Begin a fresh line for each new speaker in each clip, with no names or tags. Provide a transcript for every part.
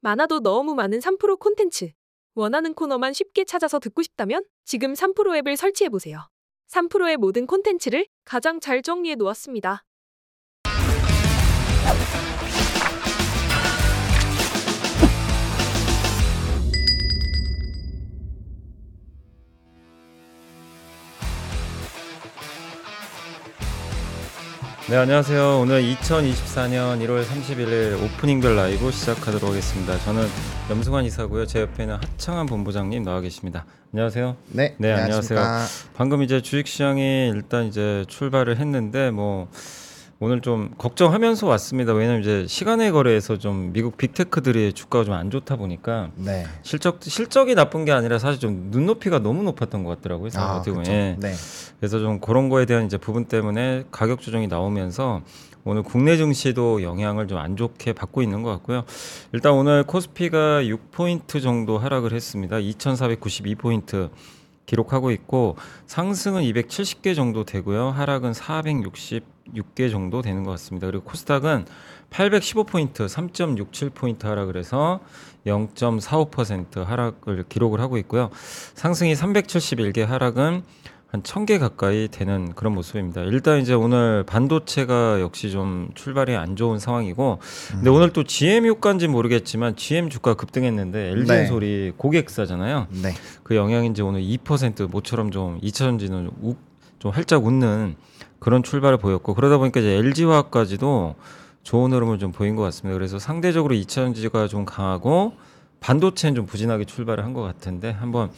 많아도 너무 많은 3프로 콘텐츠. 원하는 코너만 쉽게 찾아서 듣고 싶다면 지금 3프로 앱을 설치해 보세요. 3프로의 모든 콘텐츠를 가장 잘 정리해 놓았습니다.
네, 안녕하세요. 오늘 2024년 1월 31일 오프닝별 라이브 시작하도록 하겠습니다. 저는 염승환 이사고요. 제 옆에는 하창한 본부장님 나와 계십니다. 안녕하세요.
네,
네,
안녕하십니까.
방금 이제 주식 시장이 일단 이제 출발을 했는데 뭐 오늘 좀 걱정하면서 왔습니다. 왜냐면 이제 시간의 거래에서 좀 미국 빅테크들이 주가가 좀 안 좋다 보니까
네.
실적 실적이 나쁜 게 아니라 사실 좀 눈높이가 너무 높았던 것 같더라고요.
아,
어떻게 보면. 예.
네.
그래서 좀 그런 거에 대한 이제 부분 때문에 가격 조정이 나오면서 오늘 국내 증시도 영향을 좀 안 좋게 받고 있는 것 같고요. 일단 오늘 코스피가 6포인트 정도 하락을 했습니다. 2,492포인트 기록하고 있고 상승은 270개 정도 되고요. 하락은 466개 정도 되는 것 같습니다. 그리고 코스닥은 815포인트, 3.67포인트 하락을 해서 0.45% 하락을 기록을 하고 있고요. 상승이 371개, 하락은 한 1000개 가까이 되는 그런 모습입니다. 일단 이제 오늘 반도체가 역시 좀 출발이 안 좋은 상황이고 근데 오늘 또 GM 효과인지 모르겠지만 GM 주가 급등했는데 LG
네.
엔솔이 고객사잖아요.
네.
그 영향인지 오늘 2% 모처럼 좀 2차전지는 우, 좀 활짝 웃는 그런 출발을 보였고 그러다 보니까 이제 LG화학까지도 좋은 흐름을 좀 보인 것 같습니다. 그래서 상대적으로 2차전지가 좀 강하고 반도체는 좀 부진하게 출발을 한 것 같은데 한번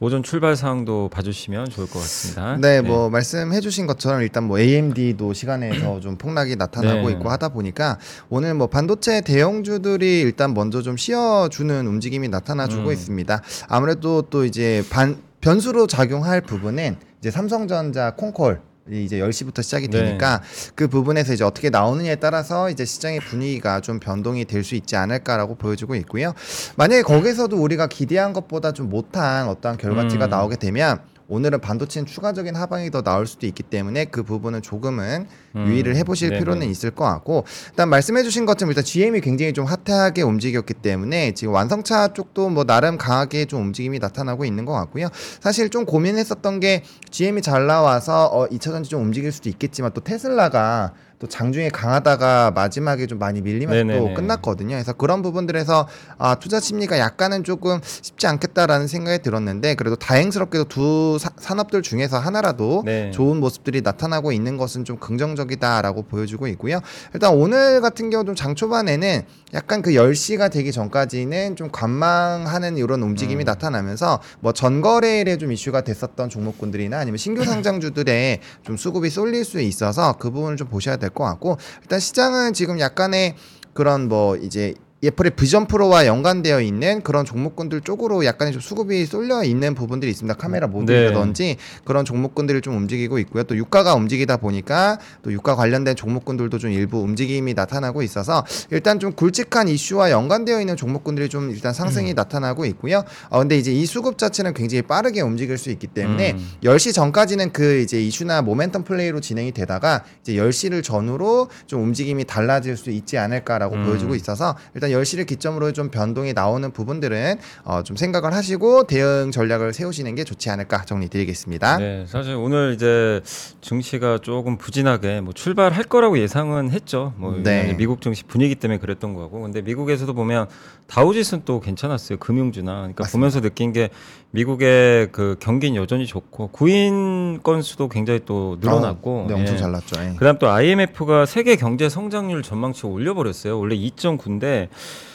오전 출발 사항도 봐주시면 좋을 것 같습니다.
네, 뭐 말씀해주신 것처럼 일단 뭐 AMD도 시간에서 좀 폭락이 나타나고
네.
있고 하다 보니까 오늘 뭐 반도체 대형주들이 일단 먼저 좀 쉬어주는 움직임이 나타나주고
음.
있습니다. 아무래도 또 이제 반 변수로 작용할 부분은 이제 삼성전자 콩콜 이 이제 10시부터 시작이
네.
되니까 그 부분에서 이제 어떻게 나오느냐에 따라서 이제 시장의 분위기가 좀 변동이 될 수 있지 않을까라고 보여지고 있고요. 만약에 거기서도 우리가 기대한 것보다 좀 못한 어떠한 결과치가
음.
나오게 되면 오늘은 반도체는 추가적인 하방이 더 나올 수도 있기 때문에 그 부분은 조금은
음.
유의를 해보실
네네.
필요는 있을 것 같고 일단 말씀해주신 것처럼 일단 GM이 굉장히 좀 핫하게 움직였기 때문에 지금 완성차 쪽도 뭐 나름 강하게 좀 움직임이 나타나고 있는 것 같고요. 사실 좀 고민했었던 게 GM이 잘 나와서 어, 2차전지 좀 움직일 수도 있겠지만 또 테슬라가 또 장중에 강하다가 마지막에 좀 많이 밀리면서 또
네네네.
끝났거든요. 그래서 그런 부분들에서 아, 투자 심리가 약간은 조금 쉽지 않겠다라는 생각이 들었는데 그래도 다행스럽게도 두 사- 산업들 중에서 하나라도
네.
좋은 모습들이 나타나고 있는 것은 좀 긍정적이다라고 보여주고 있고요. 일단 오늘 같은 경우 좀장 초반에는 약간 그 10시가 되기 전까지는 좀 관망하는 이런 움직임이
음.
나타나면서 뭐 전거래일에 좀 이슈가 됐었던 종목군들이나 아니면 신규 상장주들의 좀 수급이 쏠릴 수 있어서 그 부분을 좀 보셔야 될것 같고 일단 시장은 지금 약간의 그런 뭐 이제 애플의 비전 프로와 연관되어 있는 그런 종목군들 쪽으로 약간의 좀 수급이 쏠려 있는 부분들이 있습니다. 카메라 모듈이라든지 그런 종목군들이 좀 움직이고 있고요. 또 유가가 움직이다 보니까 또 유가 관련된 종목군들도 좀 일부 움직임이 나타나고 있어서 일단 좀 굵직한 이슈와 연관되어 있는 종목군들이 좀 일단 상승이 나타나고 있고요. 어 근데 이제 이 수급 자체는 굉장히 빠르게 움직일 수 있기 때문에
음.
10시 전까지는 그 이제 이슈나 모멘텀 플레이로 진행이 되다가 이제 10시를 전후로 좀 움직임이 달라질 수 있지 않을까라고
음.
보여주고 있어서 일단 10시를 기점으로 좀 변동이 나오는 부분들은 어, 좀 생각을 하시고 대응 전략을 세우시는 게 좋지 않을까 정리 드리겠습니다.
네, 사실 오늘 이제 증시가 조금 부진하게 뭐 출발할 거라고 예상은 했죠. 뭐
네.
미국 증시 분위기 때문에 그랬던 거고. 근데 미국에서도 보면 다우지수는 또 괜찮았어요. 금융주나. 그러니까
맞습니다.
보면서 느낀 게 미국의 그 경기는 여전히 좋고 구인 건수도 굉장히 또 늘어났고.
어, 네, 엄청
예.
잘 났죠. 예.
그다음 또 IMF가 세계 경제 성장률 전망치 올려버렸어요. 원래 2.9인데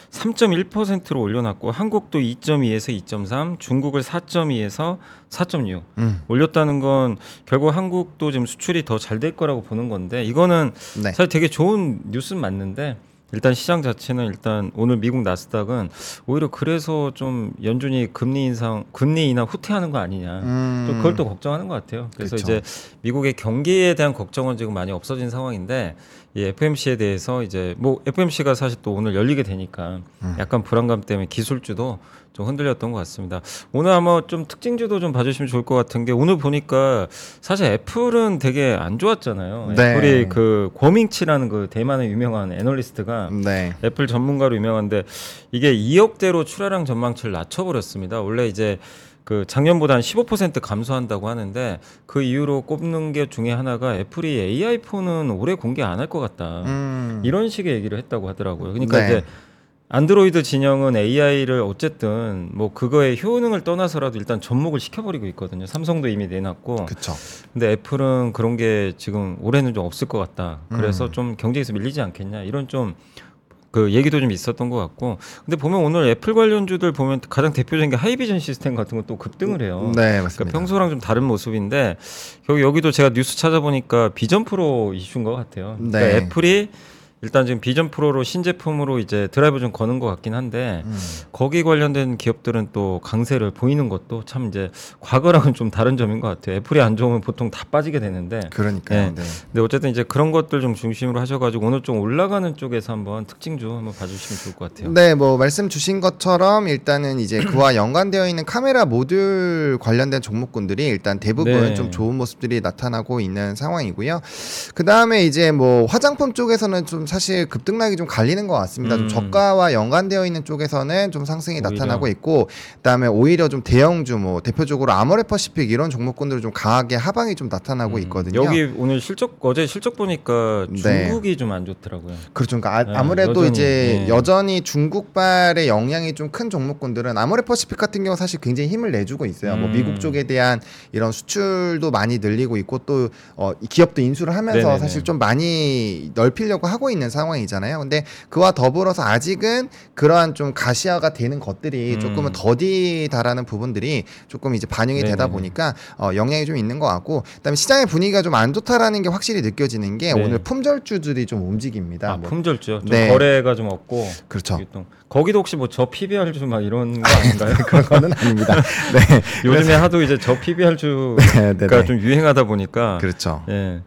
3.1%로 올려놨고 한국도 2.2에서 2.3, 중국을 4.2에서 4.6
음,
올렸다는 건 결국 한국도 지금 수출이 더 잘 될 거라고 보는 건데 이거는
네.
사실 되게 좋은 뉴스는 맞는데 일단 시장 자체는 일단 오늘 미국 나스닥은 오히려 그래서 좀 연준이 금리 인상 금리 인하 후퇴하는 거 아니냐
음,
좀 그걸 또 걱정하는 것 같아요. 그래서
그쵸.
이제 미국의 경기에 대한 걱정은 지금 많이 없어진 상황인데 이 FMC에 대해서 이제 뭐 FMC가 사실 또 오늘 열리게 되니까
음.
약간 불안감 때문에 기술주도 좀 흔들렸던 것 같습니다. 오늘 아마 좀 특징주도 좀 봐주시면 좋을 것 같은 게 오늘 보니까 사실 애플은 되게 안 좋았잖아요.
네.
애플이 그 고밍치라는 그 대만의 유명한 애널리스트가
네.
애플 전문가로 유명한데 이게 2억대로 출하량 전망치를 낮춰버렸습니다. 원래 이제 그 작년보다 한 15% 감소한다고 하는데 그 이유로 꼽는 게 중에 하나가 애플이 AI 폰은 올해 공개 안 할 것 같다.
음.
이런 식의 얘기를 했다고 하더라고요. 그러니까
네.
이제 안드로이드 진영은 AI를 어쨌든 뭐 그거의 효능을 떠나서라도 일단 접목을 시켜버리고 있거든요. 삼성도 이미 내놨고.
그쵸.
근데 애플은 그런 게 지금 올해는 좀 없을 것 같다. 그래서
음.
좀 경쟁에서 밀리지 않겠냐 이런 좀 그 얘기도 좀 있었던 것 같고. 근데 보면 오늘 애플 관련주들 보면 가장 대표적인 게 하이비전 시스템 같은 건또 급등을 해요.
네,
그러니까
맞습니다.
평소랑 좀 다른 모습인데 여기 여기도 제가 뉴스 찾아보니까 Vision Pro 이슈인 것 같아요. 그러니까
네.
애플이 일단 지금 Vision Pro로 신제품으로 이제 드라이브 좀 거는 것 같긴 한데
음.
거기 관련된 기업들은 또 강세를 보이는 것도 참 이제 과거랑은 좀 다른 점인 것 같아요. 애플이 안 좋으면 보통 다 빠지게 되는데
그러니까요.
네.
네.
근데 어쨌든 이제 그런 것들 좀 중심으로 하셔가지고 오늘 좀 올라가는 쪽에서 한번 특징주 한번 봐주시면 좋을 것 같아요.
네, 뭐 말씀 주신 것처럼 일단은 이제 그와 연관되어 있는 카메라 모듈 관련된 종목군들이 일단 대부분
네.
좀 좋은 모습들이 나타나고 있는 상황이고요. 그 다음에 이제 뭐 화장품 쪽에서는 좀 사실 급등락이 좀 갈리는 것 같습니다. 좀
음.
저가와 연관되어 있는 쪽에서는 좀 상승이
오히려.
나타나고 있고, 그다음에 오히려 좀 대형주 뭐 대표적으로 아모레퍼시픽 이런 종목군들 좀 강하게 하방이 좀 나타나고
음,
있거든요.
여기 오늘 실적 어제 실적 보니까
네.
중국이 좀안 좋더라고요.
그렇죠. 그러니까 아,
네,
아무래도
여전히,
이제
예.
여전히 중국발의 영향이 좀 큰 종목군들은 아모레퍼시픽 같은 경우 사실 굉장히 힘을 내주고 있어요. 뭐
음.
미국 쪽에 대한 이런 수출도 많이 늘리고 있고 또 어, 이 기업도 인수를 하면서
네네네.
사실 좀 많이 넓히려고 하고 있는 상황이잖아요. 근데 그와 더불어서 아직은 그러한 좀 가시화가 되는 것들이
음.
조금은 더디다라는 부분들이 조금 이제 반영이 되다
네네네.
보니까 어, 영향이 좀 있는 것 같고 그다음에 시장의 분위기가 좀 안 좋다라는 게 확실히 느껴지는 게
네.
오늘 품절주들이 좀 움직입니다.
아,
뭐
품절죠. 좀
네.
거래가 좀 없고.
그렇죠.
거기도 혹시 뭐 저 PBR주 막 이런 거 아닌가요?
그런 거는 아닙니다. 네.
요즘에 하도 이제 저 PBR주가
네, 네, 네.
좀 유행하다 보니까.
그렇죠.
예.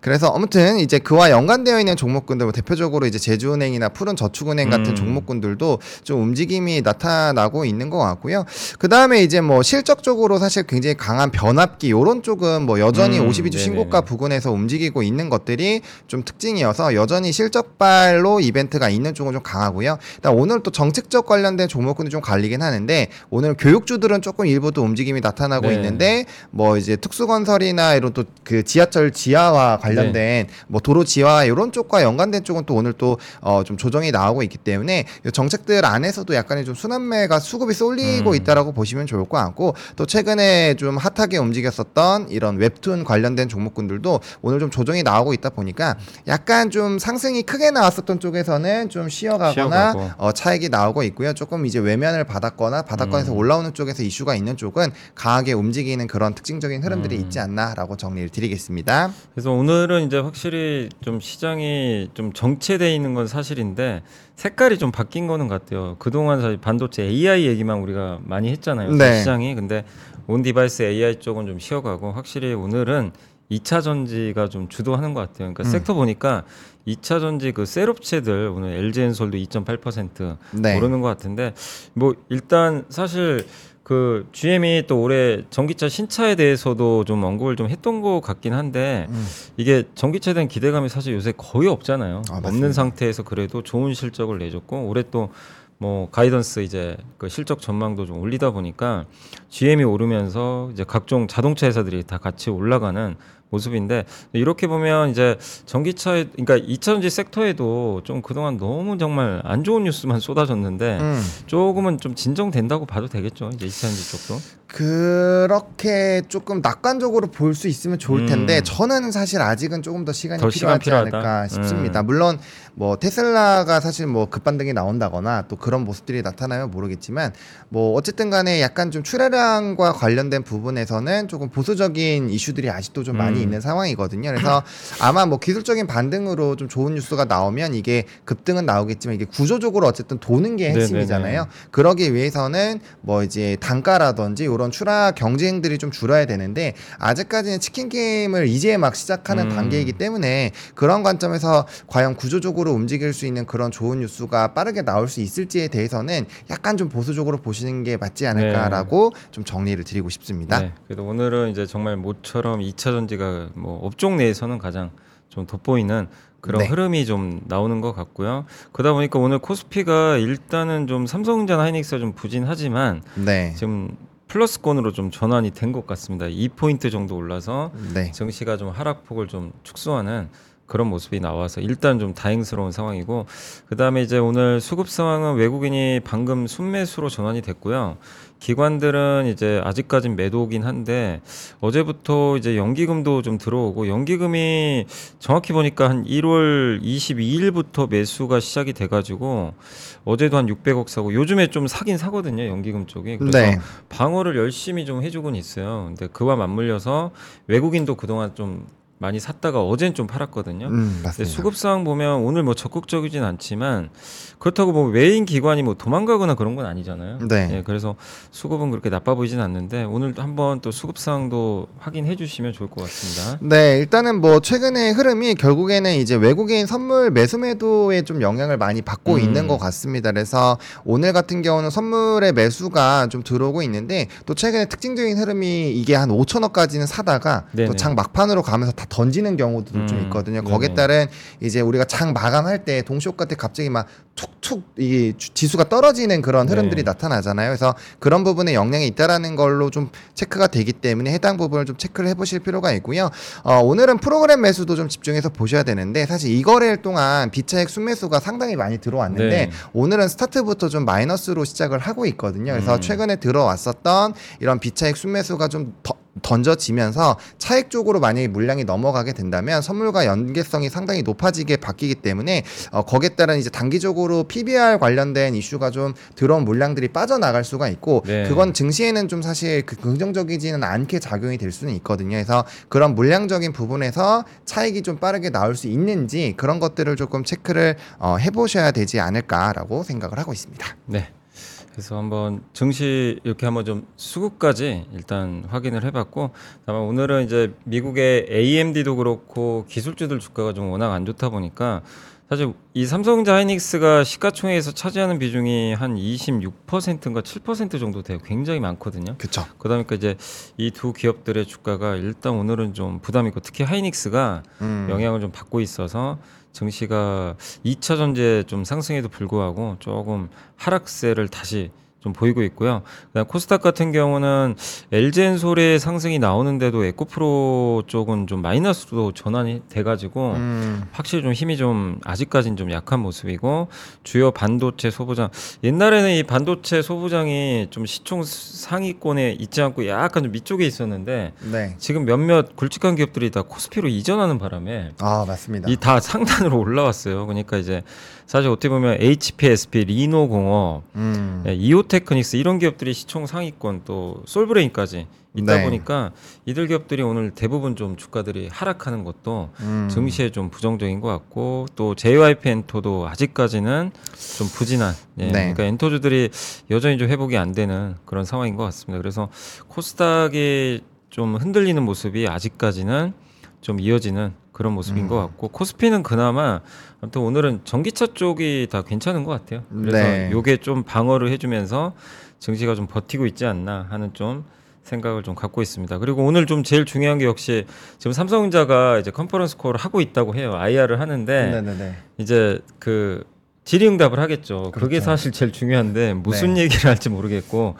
그래서 아무튼 이제 그와 연관되어 있는 종목군들 뭐 대표적으로 이제 제주은행이나 푸른저축은행 같은
음.
종목군들도 좀 움직임이 나타나고 있는 것 같고요. 그 다음에 이제 뭐 실적적으로 사실 굉장히 강한 변압기 요런 쪽은 뭐 여전히
음,
52주
네네네.
신고가 부근에서 움직이고 있는 것들이 좀 특징이어서 여전히 실적발로 이벤트가 있는 쪽은 좀 강하고요. 일단 오늘 또 정책적 관련된 종목군이 좀 갈리긴 하는데 오늘 교육주들은 조금 일부 또 움직임이 나타나고
네.
있는데 뭐 이제 특수건설이나 이런 또 그 지하철 지하와 관련된
네.
뭐 도로 지하 이런 쪽과 연관된 쪽은 또 오늘 또어좀 조정이 나오고 있기 때문에 이 정책들 안에서도 약간의 좀 순환매가 수급이 쏠리고
음.
있다라고 보시면 좋을 것 같고 또 최근에 좀 핫하게 움직였었던 이런 웹툰 관련된 종목군들도 오늘 좀 조정이 나오고 있다 보니까 약간 좀 상승이 크게 나왔었던 쪽에서는 좀 쉬어가거나
쉬어가고.
어, 차익이 나오고 있고요. 조금 이제 외면을 받았거나 바닥권에서
음.
올라오는 쪽에서 이슈가 있는 쪽은 강하게 움직이는 그런 특징적인 흐름들이
음.
있지 않나라고 정리를 드리겠습니다.
그래서 오늘 은 이제 확실히 좀 시장이 좀 정체돼 있는 건 사실인데 색깔이 좀 바뀐 거는 같아요. 그동안 사실 반도체 AI 얘기만 우리가 많이 했잖아요.
네.
시장이. 근데 on-device AI 쪽은 좀 쉬어가고 확실히 오늘은 2차 전지가 좀 주도하는 것 같아요. 그러니까
음.
섹터 보니까 2차 전지 그 셀업체들 오늘 LG엔솔도 2.8%
네.
오르는 것 같은데 뭐 일단 사실 그 GM이 또 올해 전기차 신차에 대해서도 좀 언급을 좀 했던 것 같긴 한데
음.
이게 전기차에 대한 기대감이 사실 요새 거의 없잖아요.
아.
없는 상태에서 그래도 좋은 실적을 내줬고 올해 또 뭐 가이던스 이제 그 실적 전망도 좀 올리다 보니까 GM이 오르면서 이제 각종 자동차 회사들이 다 같이 올라가는 모습인데 이렇게 보면 이제 전기차에 그러니까 2차전지 섹터에도 좀 그동안 너무 정말 안 좋은 뉴스만 쏟아졌는데
음.
조금은 좀 진정된다고 봐도 되겠죠. 이제 2차전지 쪽도.
그렇게 조금 낙관적으로 볼 수 있으면 좋을 텐데
음.
저는 사실 아직은 조금 더 시간이
더 시간
필요하지
필요하다.
않을까 싶습니다.
음.
물론 뭐 테슬라가 사실 뭐 급반등이 나온다거나 또 그런 모습들이 나타나면 모르겠지만 뭐 어쨌든 간에 약간 좀 출하량과 관련된 부분에서는 조금 보수적인 이슈들이 아직도 좀 많이
음.
있는 상황이거든요. 그래서 아마 뭐 기술적인 반등으로 좀 좋은 뉴스가 나오면 이게 급등은 나오겠지만 이게 구조적으로 어쨌든 도는 게 핵심이잖아요.
네네네.
그러기 위해서는 뭐 이제 단가라든지 이런 출하 경쟁들이 좀 줄어야 되는데 아직까지는 치킨 게임을 이제 막 시작하는
음.
단계이기 때문에 그런 관점에서 과연 구조적으로 움직일 수 있는 그런 좋은 뉴스가 빠르게 나올 수 있을지에 대해서는 약간 좀 보수적으로 보시는 게 맞지 않을까라고 좀 정리를 드리고 싶습니다.
네. 그래도 오늘은 이제 정말 모처럼 2차 전지가 뭐 업종 내에서는 가장 좀 돋보이는 그런
네.
흐름이 좀 나오는 것 같고요. 그러다 보니까 오늘 코스피가 일단은 좀 삼성전자 하이닉스가 좀 부진하지만
네.
지금 플러스권으로 좀 전환이 된 것 같습니다. 2포인트 정도 올라서
네.
증시가 좀 하락폭을 좀 축소하는 그런 모습이 나와서 일단 좀 다행스러운 상황이고 그다음에 이제 오늘 수급 상황은 외국인이 방금 순매수로 전환이 됐고요. 기관들은 이제 아직까진 매도긴 한데 어제부터 이제 연기금도 좀 들어오고 연기금이 정확히 보니까 한 1월 22일부터 매수가 시작이 돼가지고 어제도 한 600억 사고 요즘에 좀 사긴 사거든요 연기금 쪽이 그래서
네.
방어를 열심히 좀 해주곤 있어요. 근데 그와 맞물려서 외국인도 그동안 좀 많이 샀다가 어젠 좀 팔았거든요.
음, 맞습니다.
수급 상황 보면 오늘 뭐 적극적이진 않지만 그렇다고 뭐 외인 기관이 뭐 도망가거나 그런 건 아니잖아요.
네.
예, 그래서 수급은 그렇게 나빠 보이진 않는데 오늘 한번 또 수급 상황도 확인해 주시면 좋을 것 같습니다.
네, 일단은 뭐 최근의 흐름이 결국에는 이제 외국인 선물 매수 매도에 좀 영향을 많이 받고
음.
있는 것 같습니다. 그래서 오늘 같은 경우는 선물의 매수가 좀 들어오고 있는데 또 최근에 특징적인 흐름이 이게 한 5천억까지는 사다가. 또 장 막판으로 가면서 다 던지는 경우도 좀
음,
있거든요.
네네.
거기에 따른 이제 우리가 장 마감할 때 동시효과 때 갑자기 막 툭툭 이 주- 지수가 떨어지는 그런 흐름들이
네.
나타나잖아요. 그래서 그런 부분에 영향이 있다라는 걸로 좀 체크가 되기 때문에 해당 부분을 좀 체크를 해보실 필요가 있고요. 어, 오늘은 프로그램 매수도 좀 집중해서 보셔야 되는데 사실 이 거래일 동안 비차익 순매수가 상당히 많이 들어왔는데
네.
오늘은 스타트부터 좀 마이너스로 시작을 하고 있거든요. 그래서
음.
최근에 들어왔었던 이런 비차익 순매수가 좀 더, 던져지면서 차익 쪽으로 만약에 물량이 넘어가게 된다면 선물과 연계성이 상당히 높아지게 바뀌기 때문에 어, 거기에 따른 이제 단기적으로 PBR 관련된 이슈가 좀 들어온 물량들이 빠져나갈 수가 있고
네.
그건 증시에는 좀 사실 그 긍정적이지는 않게 작용이 될 수는 있거든요. 그래서 그런 물량적인 부분에서 차익이 좀 빠르게 나올 수 있는지 그런 것들을 조금 체크를 어, 해보셔야 되지 않을까라고 생각을 하고 있습니다.
네. 그래서 한번 증시 이렇게 한번 좀 수급까지 일단 확인을 해봤고 다만 오늘은 이제 미국의 AMD도 그렇고 기술주들 주가가 좀 워낙 안 좋다 보니까 사실 이 삼성전자 하이닉스가 시가총액에서 차지하는 비중이 한 26%인가 7% 정도 돼요. 굉장히 많거든요.
그렇죠.
그다음에 이제 이 두 기업들의 주가가 일단 오늘은 좀 부담 있고 특히 하이닉스가
음.
영향을 좀 받고 있어서 증시가 2차 전제 좀 상승에도 불구하고 조금 하락세를 다시 좀 보이고 있고요. 그다음 코스닥 같은 경우는 엘젠솔의 상승이 나오는데도 에코프로 쪽은 좀 마이너스로 전환이 돼가지고
음.
확실히 좀 힘이 좀 아직까지는 좀 약한 모습이고 주요 반도체 소부장 옛날에는 이 반도체 소부장이 좀 시총 상위권에 있지 않고 약간 좀 밑쪽에 있었는데
네.
지금 몇몇 굵직한 기업들이 다 코스피로 이전하는 바람에
아 맞습니다.
이 다 상단으로 올라왔어요. 그러니까 이제 사실 어떻게 보면 HPSP, 리노공업,
음.
예, 이오테 크닉스 이런 기업들이 시총 상위권 또 솔브레인까지 있다
네.
보니까 이들 기업들이 오늘 대부분 좀 주가들이 하락하는 것도
음.
증시에 좀 부정적인 것 같고 또 JYP 엔토도 아직까지는 좀 부진한 예,
네.
그러니까 엔토주들이 여전히 좀 회복이 안 되는 그런 상황인 것 같습니다. 그래서 코스닥이 좀 흔들리는 모습이 아직까지는 좀 이어지는 그런 모습인
음.
것 같고 코스피는 그나마 아무튼 오늘은 전기차 쪽이 다 괜찮은 것 같아요. 그래서
네.
요게 좀 방어를 해주면서 증시가 좀 버티고 있지 않나 하는 좀 생각을 좀 갖고 있습니다. 그리고 오늘 좀 제일 중요한 게 역시 지금 삼성전자가 이제 컨퍼런스 콜을 하고 있다고 해요. IR을 하는데
네네네.
이제 그 질의응답을 하겠죠. 그게
그렇죠.
사실 제일 중요한데 무슨
네.
얘기를 할지 모르겠고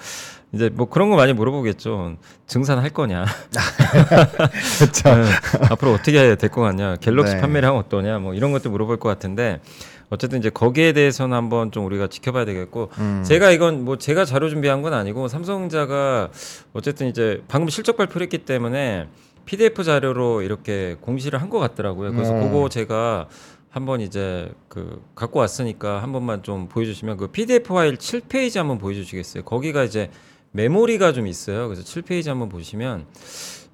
이제 뭐 그런 거 많이 물어보겠죠. 증산할 거냐?
그렇죠.
네. 앞으로 어떻게 해야 될것 같냐? 갤럭시
네.
하면 어떠냐? 뭐 이런 것들 물어볼 것 같은데 어쨌든 이제 거기에 대해서는 한번 좀 우리가 지켜봐야 되겠고
음.
제가 이건 뭐 제가 자료 준비한 건 아니고 삼성전자가 어쨌든 이제 방금 실적 발표를 했기 때문에 PDF 자료로 이렇게 공시를 한 것 같더라고요. 그래서
음.
그거 제가 한번 이제 그 갖고 왔으니까 한 번만 좀 보여주시면 그 PDF 파일 7페이지 한번 보여주시겠어요? 거기가 이제 메모리가 좀 있어요. 그래서 7페이지 한번 보시면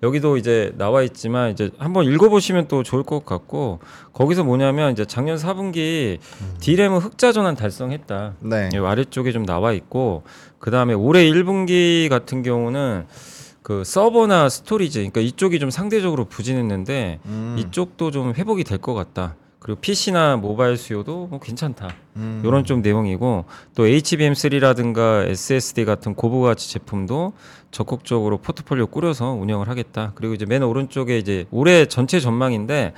여기도 이제 나와 있지만 이제 한번 읽어보시면 또 좋을 것 같고 거기서 뭐냐면 이제 작년 4분기 D램은 흑자 전환 달성했다.
네.
이 아래쪽에 좀 나와 있고 그 다음에 올해 1분기 같은 경우는 그 서버나 storage, 그러니까 이쪽이 좀 상대적으로 부진했는데
음.
이쪽도 좀 회복이 될 것 같다. 그리고 PC나 모바일 수요도 뭐 괜찮다.
음.
이런 좀 내용이고 또 HBM3라든가 SSD 같은 고부 가치 제품도 적극적으로 포트폴리오 꾸려서 운영을 하겠다. 그리고 이제 맨 오른쪽에 이제 올해 전체 전망인데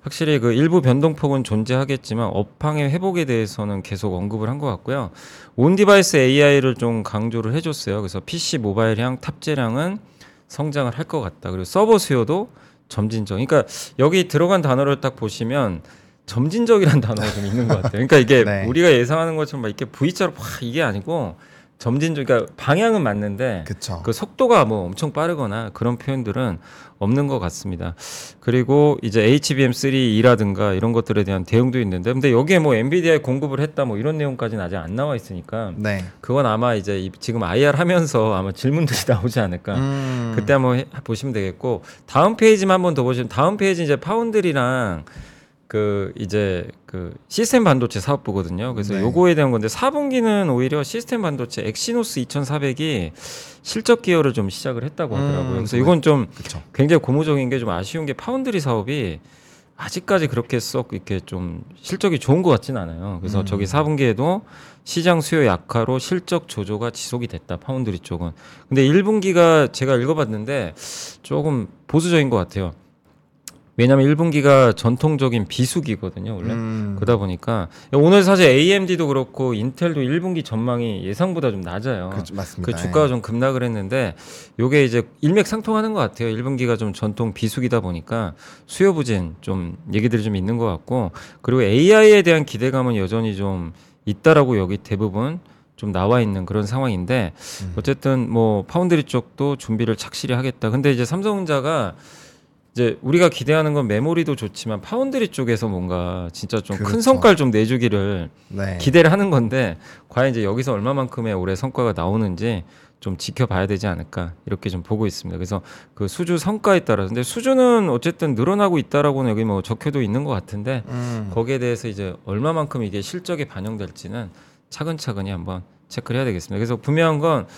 확실히 그 일부 변동폭은 존재하겠지만 업황의 회복에 대해서는 계속 언급을 한 것 같고요. on device AI를 좀 강조를 해줬어요. 그래서 PC 모바일향 탑재량은 성장을 할 것 같다. 그리고 서버 수요도 점진적. 그러니까 여기 들어간 단어를 딱 보시면 점진적이라는 단어가 좀 있는 것 같아요. 그러니까 이게
네.
우리가 예상하는 것처럼 막 이렇게 V자로 확 이게 아니고 점진적. 그러니까 방향은 맞는데
그쵸.
그 속도가 뭐 엄청 빠르거나 그런 표현들은 없는 것 같습니다. 그리고 이제 HBM3E라든가 이런 것들에 대한 대응도 있는데, 근데 여기에 뭐 엔비디아에 공급을 했다 뭐 이런 내용까지는 아직 안 나와 있으니까
네.
그건 아마 이제 이- 지금 IR 하면서 아마 질문들이 나오지 않을까.
음.
그때 한번 해- 보시면 되겠고 다음 페이지만 한번 더 보시면 다음 페이지 이제 파운드리랑 그 이제 그 시스템 반도체 사업부거든요. 그래서
네.
요거에 대한 건데 4분기는 오히려 시스템 반도체 엑시노스 2400이 실적 기여를 좀 시작을 했다고 하더라고요.
음,
그래서
네.
이건 좀
그쵸.
굉장히 고무적인 게 좀 아쉬운 게 파운드리 사업이 아직까지 그렇게 썩 이렇게 좀 실적이 좋은 것 같진 않아요. 그래서
음.
저기 4분기에도 시장 수요 약화로 실적 저조가 지속이 됐다. 파운드리 쪽은. 근데 1분기가 제가 읽어봤는데 조금 보수적인 것 같아요. 왜냐하면 1분기가 전통적인 비수기거든요. 원래.
음.
그러다 보니까 오늘 사실 AMD도 그렇고 인텔도 1분기 전망이 예상보다 좀 낮아요.
그쵸, 맞습니다.
그 주가가 좀 급락을 했는데 요게 이제 일맥상통하는 것 같아요. 1분기가 좀 전통 비수기다 보니까 수요 부진 좀 얘기들이 좀 있는 것 같고 그리고 AI에 대한 기대감은 여전히 좀 있다라고 여기 대부분 좀 나와 있는 그런 상황인데
음.
어쨌든 뭐 파운드리 쪽도 준비를 착실히 하겠다. 근데 이제 삼성전자가 이제 우리가 기대하는 건 메모리도 좋지만 파운드리 쪽에서 뭔가 진짜 좀큰
그렇죠.
성과를 좀 내주기를
네.
기대를 하는 건데 과연 이제 여기서 얼마만큼의 올해 성과가 나오는지 좀 지켜봐야 되지 않을까 이렇게 좀 보고 있습니다. 그래서 그 수주 성과에 따라 근데 수주는 어쨌든 늘어나고 있다라고는 여기 뭐 적혀도 있는 것 같은데
음.
거기에 대해서 이제 얼마만큼 이게 실적에 반영될지는 차근차근히 한번 체크를 해야 되겠습니다. 그래서 분명한 건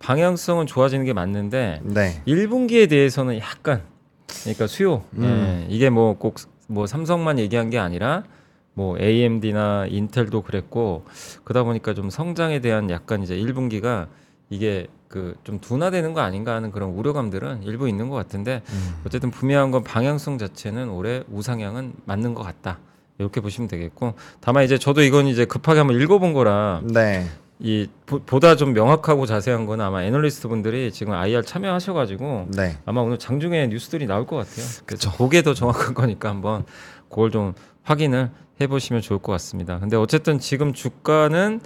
방향성은 좋아지는 게 맞는데
네.
1분기에 대해서는 약간 그러니까 수요
음.
예, 이게 뭐꼭뭐 삼성만 얘기한 게 아니라 뭐 AMD나 인텔도 그랬고 그러다 보니까 좀 성장에 대한 약간 이제 1분기가 이게 그 좀 둔화되는 거 아닌가 하는 그런 우려감들은 일부 있는 것 같은데
음.
어쨌든 분명한 건 방향성 자체는 올해 우상향은 맞는 것 같다 이렇게 보시면 되겠고 다만 이제 저도 이건 이제 급하게 한번 읽어본 거라
네.
이 보, 보다 좀 명확하고 자세한 건 아마 애널리스트 분들이 지금 IR 참여하셔가지고
네.
아마 오늘 장중에 뉴스들이 나올 것 같아요. 그래서. 그게 더 정확한 거니까 한번 그걸 좀 확인을 해보시면 좋을 것 같습니다. 근데 어쨌든 지금 주가는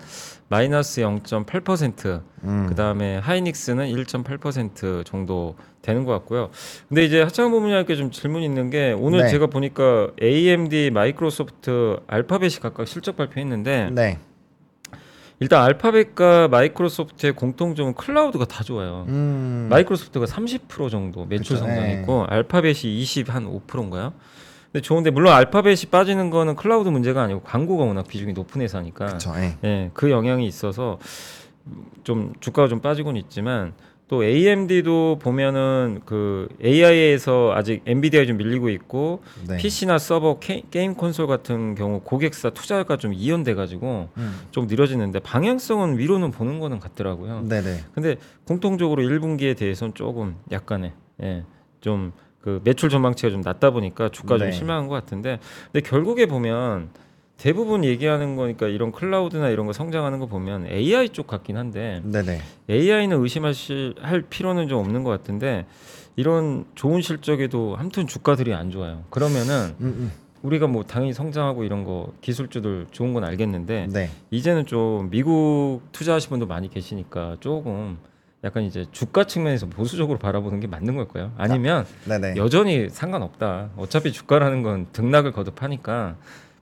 마이너스 0.8%,
음.
그 다음에 하이닉스는 1.8% 정도 되는 것 같고요. 근데 이제 하창 부분님께 좀 질문 이 있는 게 오늘
네.
제가 보니까 AMD, 마이크로소프트, 알파벳이 각각 실적 발표했는데
네.
일단 알파벳과 마이크로소프트의 공통점은 클라우드가 다 좋아요.
음.
마이크로소프트가 30% 정도 매출
그쵸,
성장했고 알파벳이 20 한 5%인가요? 근데 좋은데 물론 알파벳이 빠지는 거는 클라우드 문제가 아니고 광고가 워낙 비중이 높은 회사니까
그쵸. 예.
예, 그 영향이 있어서 좀 주가가 좀 빠지고는 있지만 또 AMD도 보면은 그 AI에서 아직 엔비디아에 좀 밀리고 있고
네.
PC나 서버 게, 게임 콘솔 같은 경우 고객사 투자가 좀 이연돼 가지고
음.
좀 느려지는데 방향성은 위로는 보는 거는 같더라고요.
네네.
근데 공통적으로 1분기에 대해서는 조금 약간의 예, 좀 그 매출 전망치가 좀 낮다 보니까 주가 좀
네.
실망한 것 같은데 근데 결국에 보면 대부분 얘기하는 거니까 이런 클라우드나 이런 거 성장하는 거 보면 AI 쪽 같긴 한데
네네.
AI는 의심하실 할 필요는 좀 없는 것 같은데 이런 좋은 실적에도 아무튼 주가들이 안 좋아요. 그러면은
음, 음.
우리가 뭐 당연히 성장하고 이런 거 기술주들 좋은 건 알겠는데
네.
이제는 좀 미국 투자하신 분도 많이 계시니까 조금 약간 이제 주가 측면에서 보수적으로 바라보는 게 맞는 걸까요? 아니면
네네.
여전히 상관없다. 어차피 주가라는 건 등락을 거듭하니까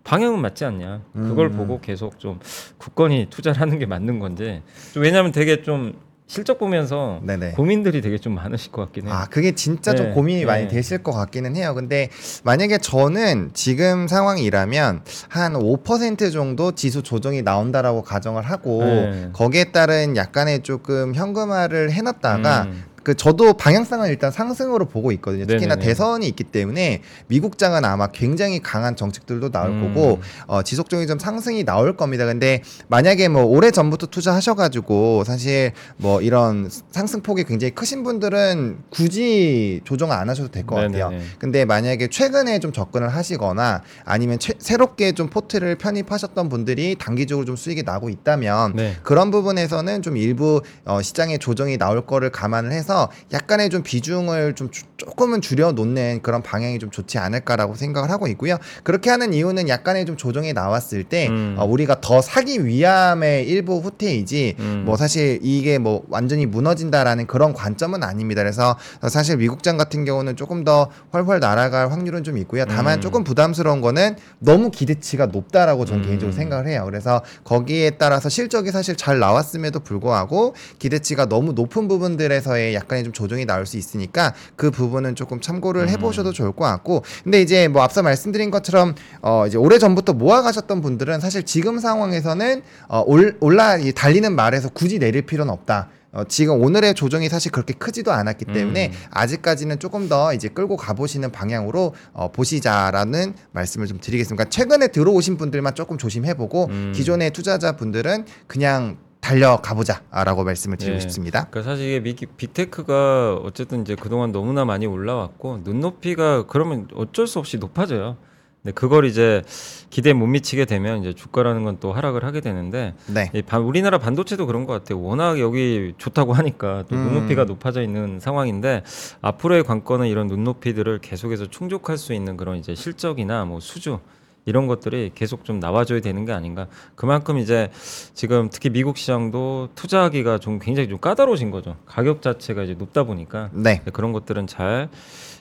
방향은 맞지 않냐. 그걸
음.
보고 계속 좀 굳건히 투자를 하는 게 맞는 건지. 좀 왜냐하면 되게 좀 실적 보면서
네네.
고민들이 되게 좀 많으실 것 같긴 해요.
아, 그게 진짜 좀
네,
고민이
네.
많이 되실 것 같기는 해요. 근데 만약에 저는 지금 상황이라면 한 5% 정도 지수 조정이 나온다라고 가정을 하고
네.
거기에 따른 약간의 조금 현금화를 해놨다가
음,
그 저도 방향성은 일단 상승으로 보고 있거든요. 특히나
네네네.
대선이 있기 때문에 미국장은 아마 굉장히 강한 정책들도 나올
음.
거고 어, 지속적인 좀 상승이 나올 겁니다. 근데 만약에 뭐 오래 전부터 투자하셔가지고 사실 뭐 이런 상승폭이 굉장히 크신 분들은 굳이 조정 안 하셔도 될 것 같아요. 근데 만약에 최근에 좀 접근을 하시거나 아니면 최- 새롭게 좀 포트를 편입하셨던 분들이 단기적으로 좀 수익이 나고 있다면
네.
그런 부분에서는 좀 일부 어, 시장의 조정이 나올 거를 감안을 해서 약간의 좀 비중을 좀 주- 조금은 줄여 놓는 그런 방향이 좀 좋지 않을까라고 생각을 하고 있고요. 그렇게 하는 이유는 약간의 좀 조정이 나왔을 때
음.
어, 우리가 더 사기 위함의 일부 후퇴이지
음.
뭐 사실 이게 뭐 완전히 무너진다라는 그런 관점은 아닙니다. 그래서 사실 미국장 같은 경우는 조금 더 훨훨 날아갈 확률은 좀 있고요. 다만
음.
조금 부담스러운 거는 너무 기대치가 높다라고 저는
음.
개인적으로 생각을 해요. 그래서 거기에 따라서 실적이 사실 잘 나왔음에도 불구하고 기대치가 너무 높은 부분들에서의 약 간의 좀 조정이 나올 수 있으니까 그 부분은 조금 참고를
음.
해보셔도 좋을 것 같고 근데 이제 뭐 앞서 말씀드린 것처럼 어 이제 오래 전부터 모아가셨던 분들은 사실 지금 상황에서는 어 올, 올라 이 달리는 말에서 굳이 내릴 필요는 없다. 어, 지금 오늘의 조정이 사실 그렇게 크지도 않았기 때문에
음.
아직까지는 조금 더 이제 끌고 가보시는 방향으로 어, 보시자라는 말씀을 좀 드리겠습니다. 그러니까 최근에 들어오신 분들만 조금 조심해보고
음.
기존의 투자자분들은 그냥 달려가보자라고 말씀을 드리고
예.
싶습니다.
그러니까 사실 이게 빅, 빅테크가 어쨌든 이제 그동안 너무나 많이 올라왔고 눈높이가 그러면 어쩔 수 없이 높아져요. 근데 그걸 이제 기대에 못 미치게 되면 이제 주가라는 건 또 하락을 하게 되는데
네.
이 반- 우리나라 반도체도 그런 것 같아요. 워낙 여기 좋다고 하니까 또
음.
눈높이가 높아져 있는 상황인데 앞으로의 관건은 이런 눈높이들을 계속해서 충족할 수 있는 그런 이제 실적이나 뭐 수주 이런 것들이 계속 좀 나와줘야 되는 게 아닌가. 그만큼 이제 지금 특히 미국 시장도 투자하기가 좀 굉장히 좀 까다로워진 거죠. 가격 자체가 이제 높다 보니까
네.
그런 것들은 잘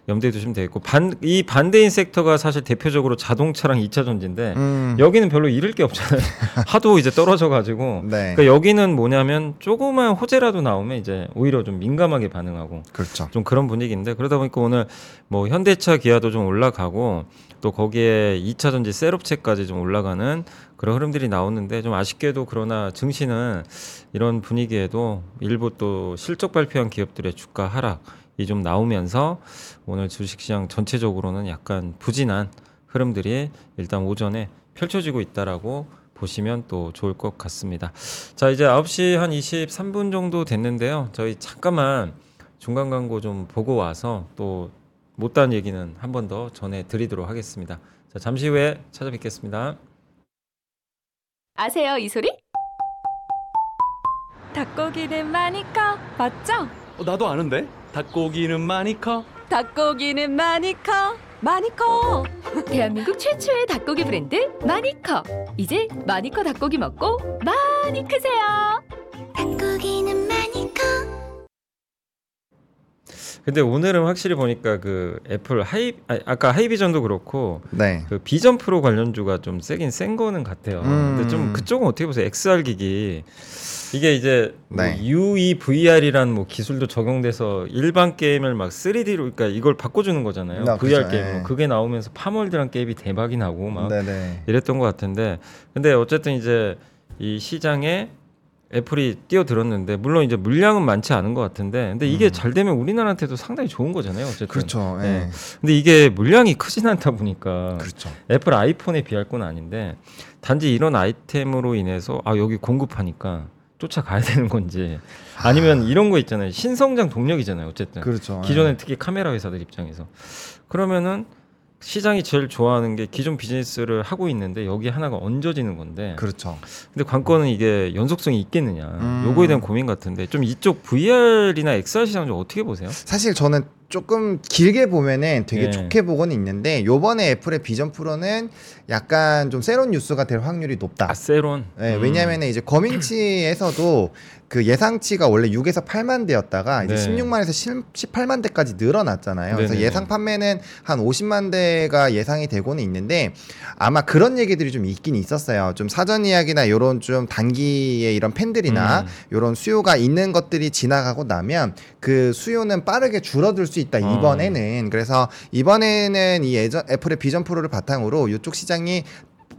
염두에 두시면 되겠고 반 이 반대인 섹터가 사실 대표적으로 자동차랑 2차 전지인데
음,
여기는 별로 잃을 게 없잖아요. 하도 이제 떨어져 가지고
네.
그러니까 여기는 뭐냐면 조그만 호재라도 나오면 이제 오히려 좀 민감하게 반응하고
그렇죠.
좀 그런 분위기인데 그러다 보니까 오늘 뭐 현대차 기아도 좀 올라가고 또 거기에 2차 전지 셀업체까지 좀 올라가는 그런 흐름들이 나오는데 좀 아쉽게도 그러나 증시는 이런 분위기에도 일부 또 실적 발표한 기업들의 주가 하락이 좀 나오면서 오늘 주식시장 전체적으로는 약간 부진한 흐름들이 일단 오전에 펼쳐지고 있다라고 보시면 또 좋을 것 같습니다. 자, 이제 9시 한 23분 정도 됐는데요. 저희 잠깐만 중간 광고 좀 보고 와서 또 못다한 얘기는 한 번 더 전해 드리도록 하겠습니다. 자, 잠시 후에 찾아뵙겠습니다.
아세요 이 소리?
닭고기는 많이 커 맞죠?
어, 나도 아는데 닭고기는 많이 커?
닭고기는 많이 커. 많이 커.
대한민국 최초의 닭고기 브랜드 마니커. 이제 마니커 닭고기 먹고 많이 크세요
근데 오늘은 확실히 보니까 그 애플 하이 아, 아까 하이비전도 그렇고
네.
그 비전 프로 관련주가 좀 세긴 센 거는 같아요.
음.
근데 좀 그쪽은 어떻게 보세요? XR 기기 이게 이제 뭐
네.
UEVR이란 뭐 기술도 적용돼서 일반 게임을 막 3D로 그러니까 이걸 바꿔주는 거잖아요.
아,
VR. 게임
예.
그게 나오면서 팰월드란 게임이 대박이 나고 막
네네.
이랬던 것 같은데 근데 어쨌든 이제 이 시장에 애플이 뛰어들었는데 물론 이제 물량은 많지 않은 것 같은데 근데 이게
음.
잘 되면 우리나라한테도 상당히 좋은 거잖아요. 어쨌든.
그렇죠. 예.
네. 근데 이게 물량이 크진 않다 보니까
그렇죠.
애플 아이폰에 비할 건 아닌데 단지 이런 아이템으로 인해서 아 여기 공급하니까 쫓아가야 되는 건지 아니면 이런 거 있잖아요 신성장 동력이잖아요 어쨌든
그렇죠.
기존에 특히 카메라 회사들 입장에서 그러면은 시장이 제일 좋아하는 게 기존 비즈니스를 하고 있는데 여기 하나가 얹어지는 건데
예. 그렇죠.
근데 관건은 이게 연속성이 있겠느냐
음.
요거에 대한 고민 같은데 좀 이쪽 VR이나 XR 시장 좀 어떻게 보세요?
사실 저는 조금 길게 보면은 되게
네.
좋게 보고는 있는데 요번에 애플의 비전 프로는 약간 좀 sell on news가 될 확률이 높다.
아 sell on
네,
음.
왜냐하면 이제 궈밍치에서도 그 예상치가 원래 6에서 8만 대였다가 이제
네.
16만에서 18만 대까지 늘어났잖아요. 그래서
네네네.
예상 판매는 한 50만 대가 예상이 되고는 있는데 아마 그런 얘기들이 좀 있긴 있었어요. 좀 사전 예약이나 요런 좀 단기의 이런 팬들이나
음.
요런 수요가 있는 것들이 지나가고 나면 그 수요는 빠르게 줄어들 수 있다
어.
이번에는 그래서 이번에는 이 예전 애플의 비전 프로를 바탕으로 이쪽 시장이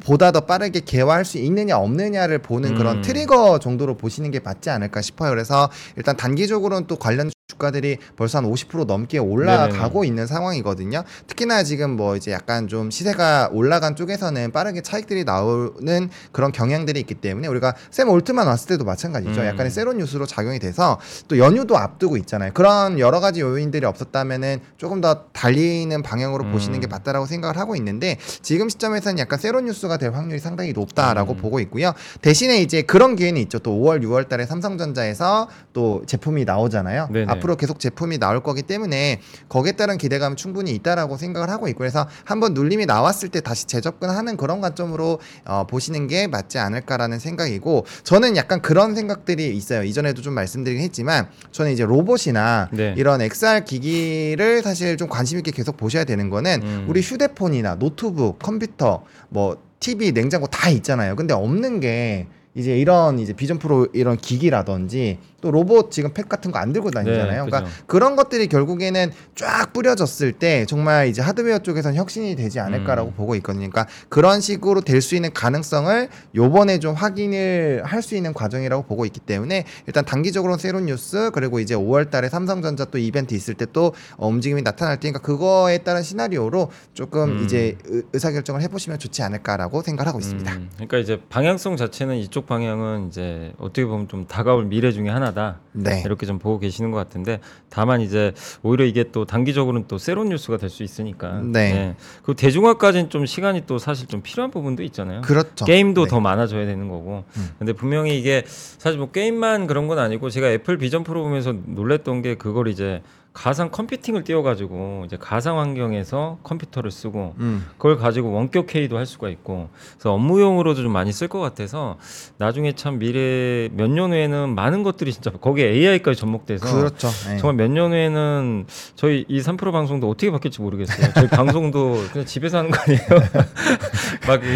보다 더 빠르게 개화할 수 있느냐 없느냐를 보는 그런
음.
트리거 정도로 보시는 게 맞지 않을까 싶어요. 그래서 일단 단기적으로는 또 관련 주가들이 벌써 한 50% 넘게 올라가고 있는 상황이거든요. 특히나 지금 뭐 이제 약간 좀 시세가 올라간 쪽에서는 빠르게 차익들이 나오는 그런 경향들이 있기 때문에 우리가 샘 올트만 왔을 때도 마찬가지죠.
음.
약간의 sell on news로 작용이 돼서 또 연휴도 앞두고 있잖아요. 그런 여러 가지 요인들이 없었다면은 조금 더 달리는 방향으로
음.
보시는 게 맞다라고 생각을 하고 있는데 지금 시점에서는 약간 sell on news가 될 확률이 상당히 높다라고
음.
보고 있고요. 대신에 이제 그런 기회는 있죠. 또 5월, 6월 달에 삼성전자에서 또 제품이 나오잖아요.
네네.
앞으로 계속 제품이 나올 거기 때문에 거기에 따른 기대감은 충분히 있다라고 생각을 하고 있고 그래서 한번 눌림이 나왔을 때 다시 재접근하는 그런 관점으로 어, 보시는 게 맞지 않을까라는 생각이고 저는 약간 그런 생각들이 있어요. 이전에도 좀 말씀드리긴 했지만 저는 이제 로봇이나
네.
이런 XR 기기를 사실 좀 관심 있게 계속 보셔야 되는 거는
음.
우리 휴대폰이나 노트북, 컴퓨터, 뭐 TV, 냉장고 다 있잖아요. 근데 없는 게 이제 이런 이제 비전 프로 이런 기기라든지 또 로봇 지금 팩 같은 거 안 들고 다니잖아요.
네,
그러니까. 그런 것들이 결국에는 쫙 뿌려졌을 때 정말 이제 하드웨어 쪽에선 혁신이 되지 않을까라고
음.
보고 있거든요. 그러니까 그런 식으로 될 수 있는 가능성을 요번에 좀 확인을 할 수 있는 과정이라고 보고 있기 때문에 일단 단기적으로는 새로운 뉴스 그리고 이제 5월 달에 삼성전자 또 이벤트 있을 때 또 움직임이 나타날 테니까 그거에 따른 시나리오로 조금
음.
이제 의- 의사결정을 해보시면 좋지 않을까라고 생각하고 있습니다.
음, 그러니까 이제 방향성 자체는 이쪽 방향은 이제 어떻게 보면 좀 다가올 미래 중에 하나다.
네.
이렇게 좀 보고 계시는 것 같은데 다만 이제 오히려 이게 또 단기적으로는 또 sell on news가 될 수 있으니까.
네.
그리고 대중화까지는 좀 시간이 또 사실 좀 필요한 부분도 있잖아요.
그렇죠.
게임도
네.
더 많아져야 되는 거고.
음.
근데 분명히 이게 사실 뭐 게임만 그런 건 아니고 제가 애플 비전 프로 보면서 놀랬던 게 그걸 이제 가상 컴퓨팅을 띄워가지고 이제 가상 환경에서 컴퓨터를 쓰고
음.
그걸 가지고 원격 회의도 할 수가 있고 그래서 업무용으로도 좀 많이 쓸 것 같아서 나중에 참 미래 몇 년 후에는 많은 것들이 진짜 거기에 AI까지 접목돼서
그렇죠. 네.
정말 몇 년 후에는 저희 이 3프로 방송도 어떻게 바뀔지 모르겠어요. 저희 방송도 그냥 집에서 하는 거 아니에요? 막이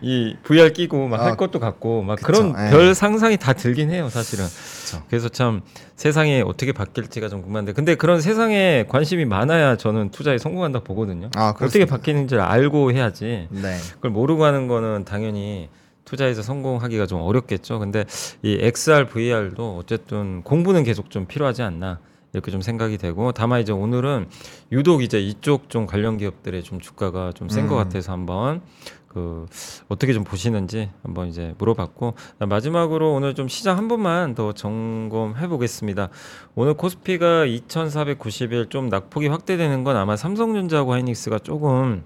이 VR 끼고 막할
아,
것도 같고 막
그쵸.
그런
예.
별 상상이 다 들긴 해요, 사실은.
그쵸.
그래서 참 세상이 어떻게 바뀔지가 좀 궁금한데 근데 그런 세상에 관심이 많아야 저는 투자에 성공한다 보거든요.
아,
어떻게. 바뀌는지를 알고 해야지.
네.
그걸 모르고 하는 거는 당연히 투자에서 성공하기가 좀 어렵겠죠. 근데 이 XR, VR도 어쨌든 공부는 계속 좀 필요하지 않나 이렇게 좀 생각이 되고 다만 이제 오늘은 유독 이제 이쪽 좀 관련 기업들의 좀 주가가 좀 센것
음.
같아서 한번 그 어떻게 좀 보시는지 한번 이제 물어봤고 마지막으로 오늘 좀 시장 한 번만 더 점검해 보겠습니다. 오늘 코스피가 2,491 좀 낙폭이 확대되는 건 아마 삼성전자하고 하이닉스가 조금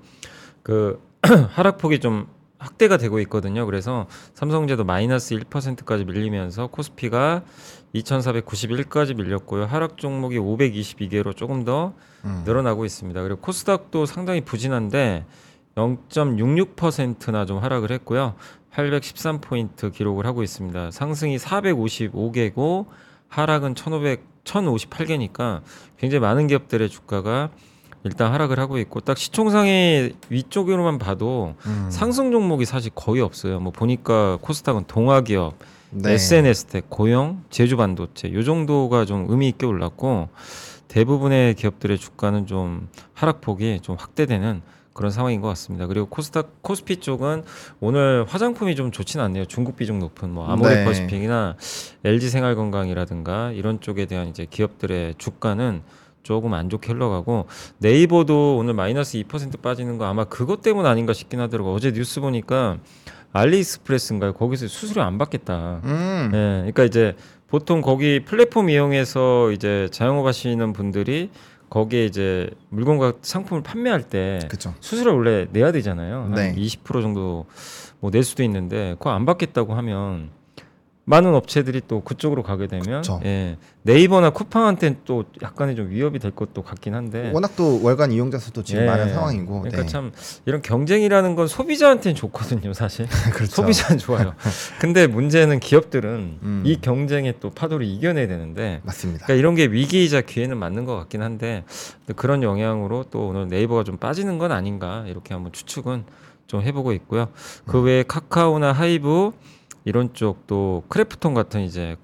그 하락폭이 좀 확대가 되고 있거든요. 그래서 삼성제도 마이너스 1%까지 밀리면서 코스피가 2,491까지 밀렸고요. 하락 종목이 522개로 조금 더
음.
늘어나고 있습니다. 그리고 코스닥도 상당히 부진한데 0.66%나 좀 하락을 했고요. 813포인트 기록을 하고 있습니다. 상승이 455개고 하락은 1,500 1,058개니까 굉장히 많은 기업들의 주가가 일단 하락을 하고 있고 딱 시총상의 위쪽으로만 봐도
음.
상승 종목이 사실 거의 없어요. 뭐 보니까 코스닥은 동아기업,
네.
SNS텍, 고용, 제주 반도체 요 정도가 좀 의미 있게 올랐고 대부분의 기업들의 주가는 좀 하락폭이 좀 확대되는 그런 상황인 것 같습니다. 그리고 코스닥 코스피 쪽은 오늘 화장품이 좀 좋진 않네요. 중국 비중 높은 뭐 아모레
네.
퍼시픽이나 LG 생활건강이라든가 이런 쪽에 대한 이제 기업들의 주가는 조금 안 좋게 흘러가고 네이버도 오늘 마이너스 2% 빠지는 거 아마 그것 때문 아닌가 싶긴 하더라고. 어제 뉴스 보니까 알리익스프레스인가요? 거기서 수수료 안 받겠다.
음.
예, 그러니까 이제 보통 거기 플랫폼 이용해서 이제 자영업 하시는 분들이 거기에 이제 물건과 상품을 판매할 때
그렇죠.
수수료 원래 내야 되잖아요.
네.
한20% 정도 뭐 낼 수도 있는데 그거 안 받겠다고 하면 많은 업체들이 또 그쪽으로 가게 되면
그쵸.
예, 네이버나 쿠팡한테는 또 약간의 좀 위협이 될 것도 같긴 한데
워낙 또 월간 이용자 수도 지금
예,
많은 상황이고.
그러니까
네.
참 이런 경쟁이라는 건 소비자한테는 좋거든요, 사실.
그렇죠.
소비자는 좋아요. 근데 문제는 기업들은
음.
이 경쟁의 또 파도를 이겨내야 되는데
맞습니다.
그러니까 이런 게 위기이자 기회는 맞는 것 같긴 한데 그런 영향으로 또 오늘 네이버가 좀 빠지는 건 아닌가 이렇게 한번 추측은 좀 해보고 있고요. 그
음.
외에 카카오나 하이브 이런 쪽 또 크래프톤 같은 이제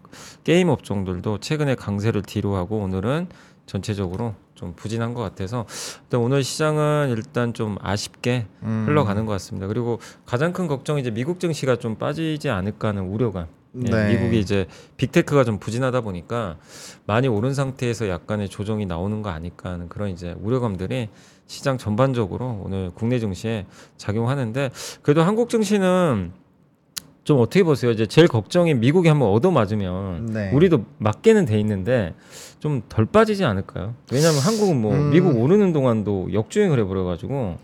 게임 업종들도 최근에 강세를 뒤로 하고 오늘은 전체적으로 좀 부진한 것 같아서 일단 오늘 시장은 일단 좀 아쉽게
음.
흘러가는 것 같습니다. 그리고 가장 큰 걱정이 이제 미국 증시가 좀 빠지지 않을까 하는 우려감 예,
네.
미국이 이제 빅테크가 좀 부진하다 보니까 많이 오른 상태에서 약간의 조정이 나오는 거 아닐까 하는 그런 이제 우려감들이 시장 전반적으로 오늘 국내 증시에 작용하는데 그래도 한국 증시는 좀 어떻게 보세요? 이제 제일 걱정이 미국이 한번 얻어 맞으면
네.
우리도 맞게는 돼 있는데 좀 덜 빠지지 않을까요? 왜냐하면 한국은 뭐
음.
미국 오르는 동안도 역주행을 해버려가지고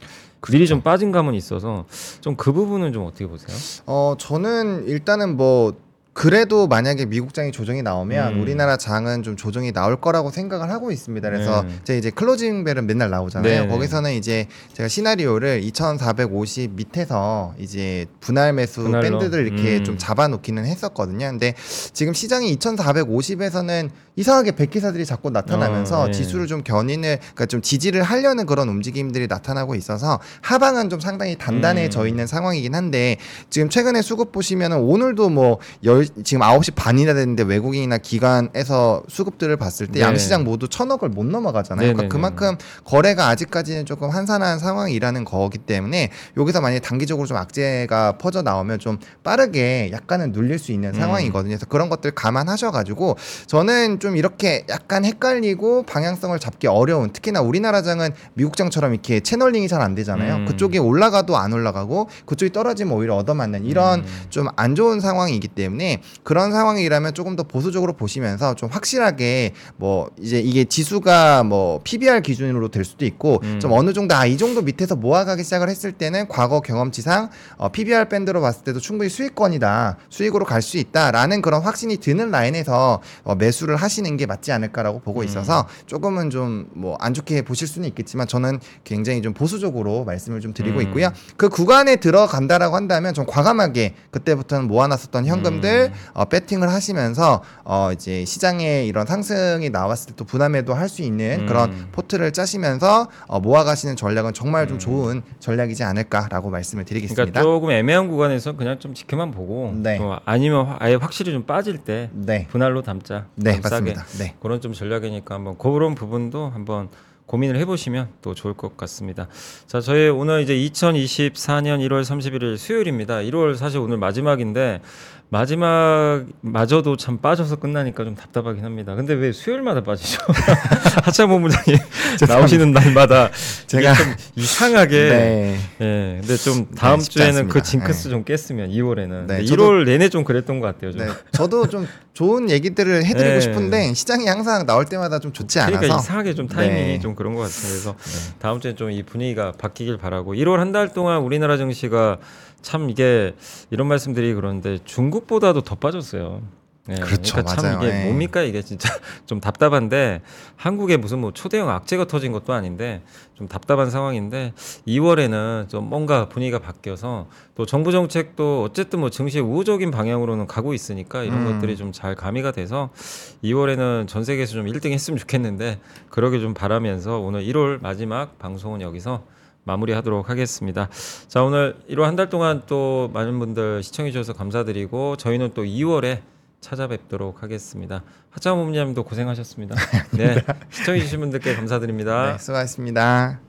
미리 좀 빠진 감은 있어서 좀 그 부분은 좀 어떻게 보세요?
어 저는 일단은 뭐 그래도 만약에 미국장이 조정이 나오면
음.
우리나라 장은 좀 조정이 나올 거라고 생각을 하고 있습니다. 그래서
네.
제 이제 클로징 벨은 맨날 나오잖아요.
네, 네.
거기서는 이제 제가 시나리오를 2,450 밑에서 이제 분할 매수
분할로?
밴드들 이렇게
음.
좀 잡아놓기는 했었거든요. 근데 지금 시장이 2,450에서는 이상하게 백기사들이 자꾸 나타나면서
어, 네.
지수를 좀 견인을 그러니까 좀 지지를 하려는 그런 움직임들이 나타나고 있어서 하방은 좀 상당히 단단해져
음.
있는 상황이긴 한데 지금 최근에 수급 보시면은 오늘도 뭐 열, 지금 9시 반이나 됐는데 외국인이나 기관에서 수급들을 봤을 때
네.
양시장 모두 천억을 못 넘어가잖아요.
네네네.
그러니까 그만큼 거래가 아직까지는 조금 한산한 상황이라는 거기 때문에 여기서 만약에 단기적으로 좀 악재가 퍼져 나오면 좀 빠르게 약간은 눌릴 수 있는
음.
상황이거든요. 그래서 그런 것들 감안하셔가지고 저는 좀 이렇게 약간 헷갈리고 방향성을 잡기 어려운 특히나 우리나라 장은 미국장처럼 이렇게 채널링이 잘 안 되잖아요.
음.
그쪽이 올라가도 안 올라가고 그쪽이 떨어지면 오히려 얻어맞는 이런
음.
좀안 좋은 상황이기 때문에 그런 상황이라면 조금 더 보수적으로 보시면서 좀 확실하게 뭐 이제 이게 지수가 뭐 PBR 기준으로 될 수도 있고
음.
좀 어느 정도 아 이 정도 밑에서 모아가기 시작을 했을 때는 과거 경험치상 어, PBR 밴드로 봤을 때도 충분히 수익권이다 수익으로 갈 수 있다라는 그런 확신이 드는 라인에서 어, 매수를 하시는 게 맞지 않을까라고 보고
음.
있어서 조금은 좀 뭐 안 좋게 보실 수는 있겠지만 저는 굉장히 좀 보수적으로 말씀을 좀 드리고
음.
있고요. 그 구간에 들어간다라고 한다면 좀 과감하게 그때부터는 모아놨었던 현금들
음.
어, 배팅을 하시면서 어, 이제 시장에 이런 상승이 나왔을 때 또 분할매도 할 수 있는
음.
그런 포트를 짜시면서 어, 모아가시는 전략은 정말 좀
음.
좋은 전략이지 않을까라고 말씀을 드리겠습니다.
그러니까 조금 애매한 구간에서 그냥 좀 지켜만 보고
네.
좀 아니면 화- 아예 확실히 좀 빠질 때
네,
분할로 담자.
네. 맞습니다. 네.
그런 좀 전략이니까 한번 그런 부분도 한번 고민을 해보시면 또 좋을 것 같습니다. 자, 저희 오늘 이제 2024년 1월 31일 수요일입니다. 1월 사실 오늘 마지막인데 마지막 마저도 참 빠져서 끝나니까 좀 답답하긴 합니다. 근데 왜 수요일마다 빠지죠? 하창 본부장님 나오시는 날마다
제가
좀 이상하게
네.
예. 근데 좀 다음
쉽지
주에는
않습니다.
그 징크스 좀 깼으면 2월에는.
네,
네,
저도-
1월 내내 좀 그랬던 것 같아요. 좀.
네, 저도 좀 좋은 얘기들을 해드리고
네.
싶은데 시장이 항상 나올 때마다 좀 좋지 않아서
그러니까 이상하게 좀 타이밍이
네.
좀 그런 것 같아요. 그래서 다음 주에 좀 이 분위기가 바뀌길 바라고 1월 한 달 동안 우리나라 증시가 참 이게 이런 말씀들이 그런데 중국보다도 더 빠졌어요. 네,
그렇죠,
그러니까 참
맞아요.
이게
네.
뭡니까 이게 진짜 좀 답답한데 한국에 무슨 뭐 초대형 악재가 터진 것도 아닌데 좀 답답한 상황인데 2월에는 좀 뭔가 분위기가 바뀌어서 또 정부 정책도 어쨌든 뭐 증시 우호적인 방향으로는 가고 있으니까 이런
음.
것들이 좀 잘 가미가 돼서 2월에는 전 세계에서 좀 1등 했으면 좋겠는데 그러길 좀 바라면서 오늘 1월 마지막 방송은 여기서 마무리하도록 하겠습니다. 자 오늘 1월 한달 동안 또 많은 분들 시청해 주셔서 감사드리고 저희는 또 2월에 찾아뵙도록 하겠습니다. 하창호 부님도 고생하셨습니다. 네 시청해 주신 분들께 감사드립니다.
네, 수고하셨습니다.